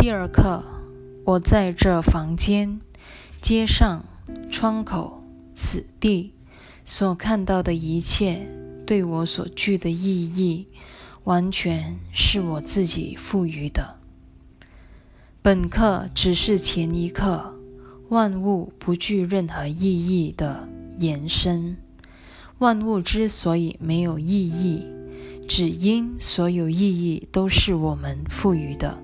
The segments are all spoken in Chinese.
第二课，我在这房间、街上、窗口、此地所看到的一切，对我所具的意义，完全是我自己赋予的。本课只是前一课万物不具任何意义的延伸。万物之所以没有意义，只因所有意义都是我们赋予的，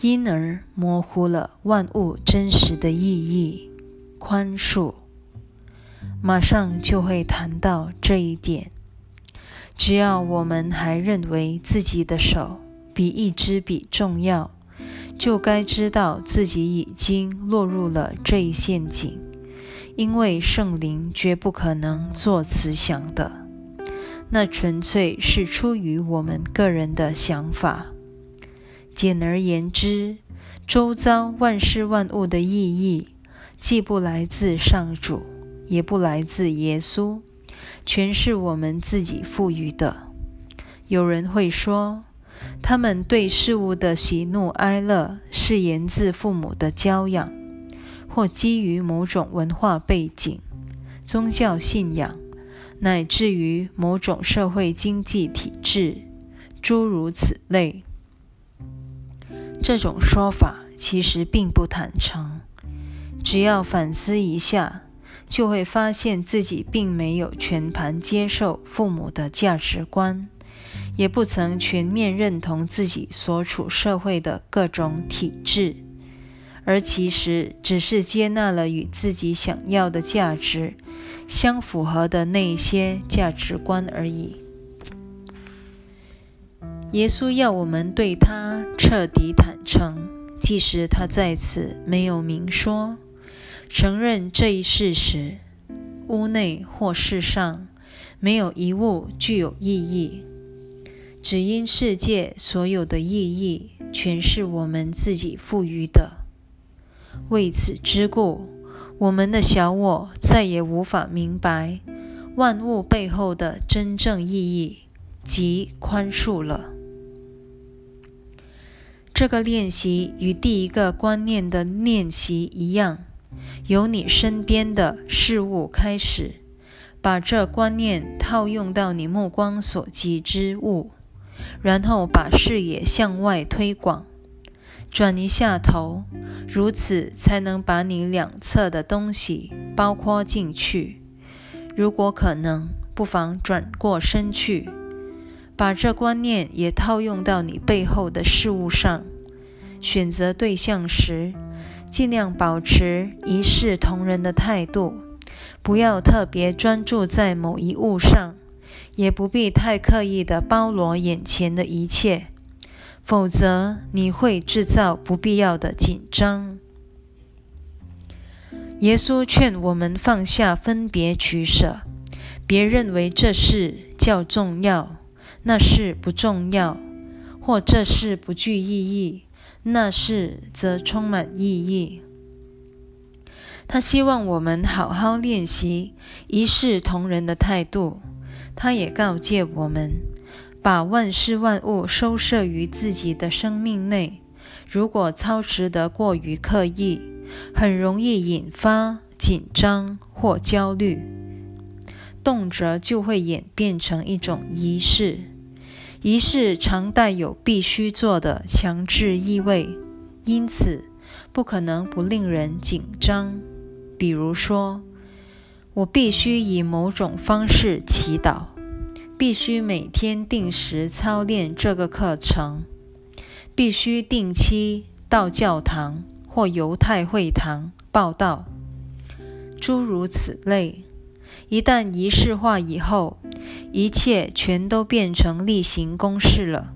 因而模糊了万物真实的意义。宽恕，马上就会谈到这一点。只要我们还认为自己的手比一支笔重要，就该知道自己已经落入了这一陷阱。因为圣灵绝不可能做慈祥的，那纯粹是出于我们个人的想法。简而言之，周遭万事万物的意义，既不来自上主，也不来自耶稣，全是我们自己赋予的。有人会说，他们对事物的喜怒哀乐是源自父母的教养。或基于某种文化背景、宗教信仰，乃至于某种社会经济体制，诸如此类。这种说法其实并不坦诚。只要反思一下，就会发现自己并没有全盘接受父母的价值观，也不曾全面认同自己所处社会的各种体制。而其实只是接纳了与自己想要的价值相符合的那些价值观而已。耶稣要我们对他彻底坦诚，即使他在此没有明说，承认这一事实：屋内或世上没有一物具有意义，只因世界所有的意义全是我们自己赋予的。为此之故，我们的小我再也无法明白万物背后的真正意义，及宽恕了。这个练习与第一个观念的练习一样，由你身边的事物开始，把这观念套用到你目光所及之物，然后把视野向外推广。转一下头，如此才能把你两侧的东西包括进去。如果可能，不妨转过身去，把这观念也套用到你背后的事物上。选择对象时，尽量保持一视同仁的态度，不要特别专注在某一物上，也不必太刻意地包罗眼前的一切。否则，你会制造不必要的紧张。耶稣劝我们放下分别取舍，别认为这事较重要，那事不重要；或这事不具意义，那事则充满意义。他希望我们好好练习一视同仁的态度。他也告诫我们。把万事万物收摄于自己的生命内，如果操持得过于刻意，很容易引发紧张或焦虑，动辄就会演变成一种仪式。仪式常带有必须做的强制意味，因此不可能不令人紧张。比如说，我必须以某种方式祈祷。必须每天定时操练这个课程，必须定期到教堂或犹太会堂报道，诸如此类。一旦仪式化以后，一切全都变成例行公事了。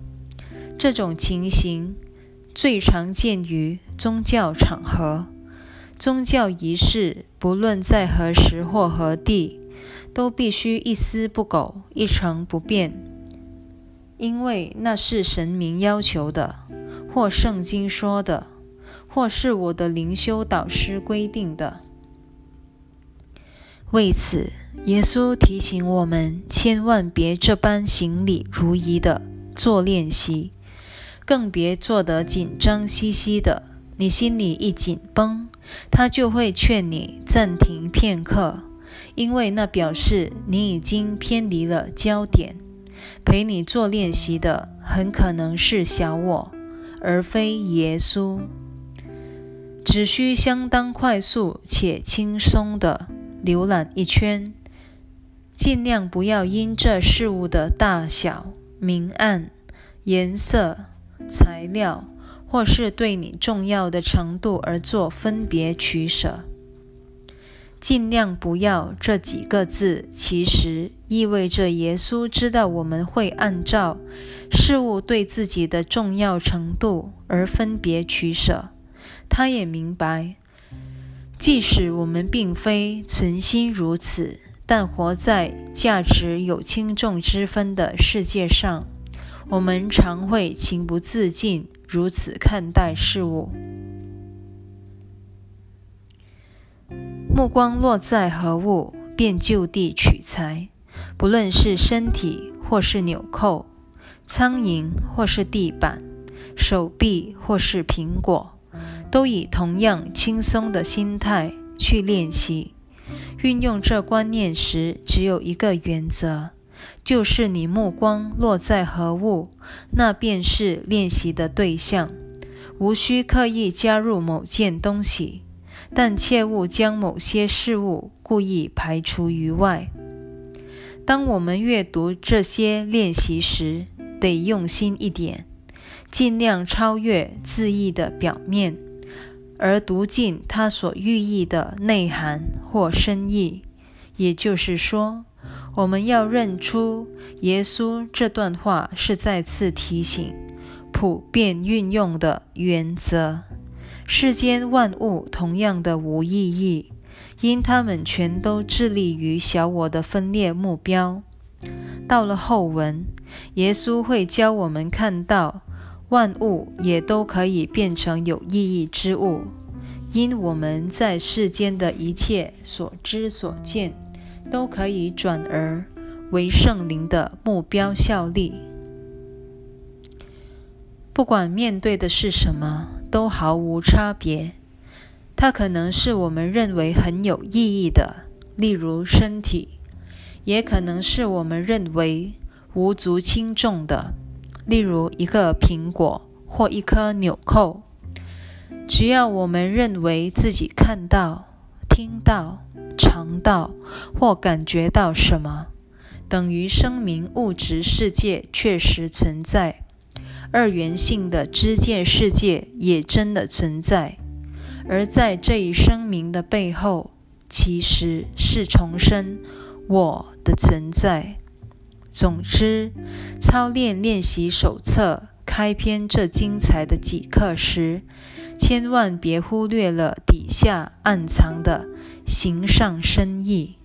这种情形最常见于宗教场合，宗教仪式不论在何时或何地。都必须一丝不苟、一成不变，因为那是神明要求的，或圣经说的，或是我的灵修导师规定的。为此，耶稣提醒我们，千万别这般行礼如仪的做练习，更别做得紧张兮兮的。你心里一紧绷，他就会劝你暂停片刻，因为那表示你已经偏离了焦点。陪你做练习的很可能是小我，而非耶稣。只需相当快速且轻松地浏览一圈，尽量不要因这事物的大小、明暗、颜色、材料，或是对你重要的程度而做分别取舍。尽量不要这几个字，其实意味着耶稣知道我们会按照事物对自己的重要程度而分别取舍。他也明白，即使我们并非存心如此，但活在价值有轻重之分的世界上，我们常会情不自禁如此看待事物。目光落在何物，便就地取材。不论是身体，或是纽扣；苍蝇，或是地板；手臂，或是苹果。都以同样轻松的心态去练习。运用这观念时，只有一个原则，就是你目光落在何物，那便是练习的对象。无需刻意加入某件东西，但切勿将某些事物故意排除于外。当我们阅读这些练习时，得用心一点，尽量超越字义的表面。而读尽它所寓意的内涵或深意，也就是说，我们要认出耶稣这段话是再次提醒普遍运用的原则：世间万物同样的无意义，因他们全都致力于小我的分裂目标。到了后文，耶稣会教我们看到。万物也都可以变成有意义之物，因我们在世间的一切所知所见，都可以转而为圣灵的目标效力。不管面对的是什么，都毫无差别。它可能是我们认为很有意义的，例如身体；也可能是我们认为无足轻重的。例如一个苹果或一颗纽扣，只要我们认为自己看到、听到、尝到或感觉到什么，等于声明物质世界确实存在，二元性的知见世界也真的存在，而在这一声明的背后，其实是重申我的存在。总之，操练练习手册开篇这精彩的几课时，千万别忽略了底下暗藏的形上深意。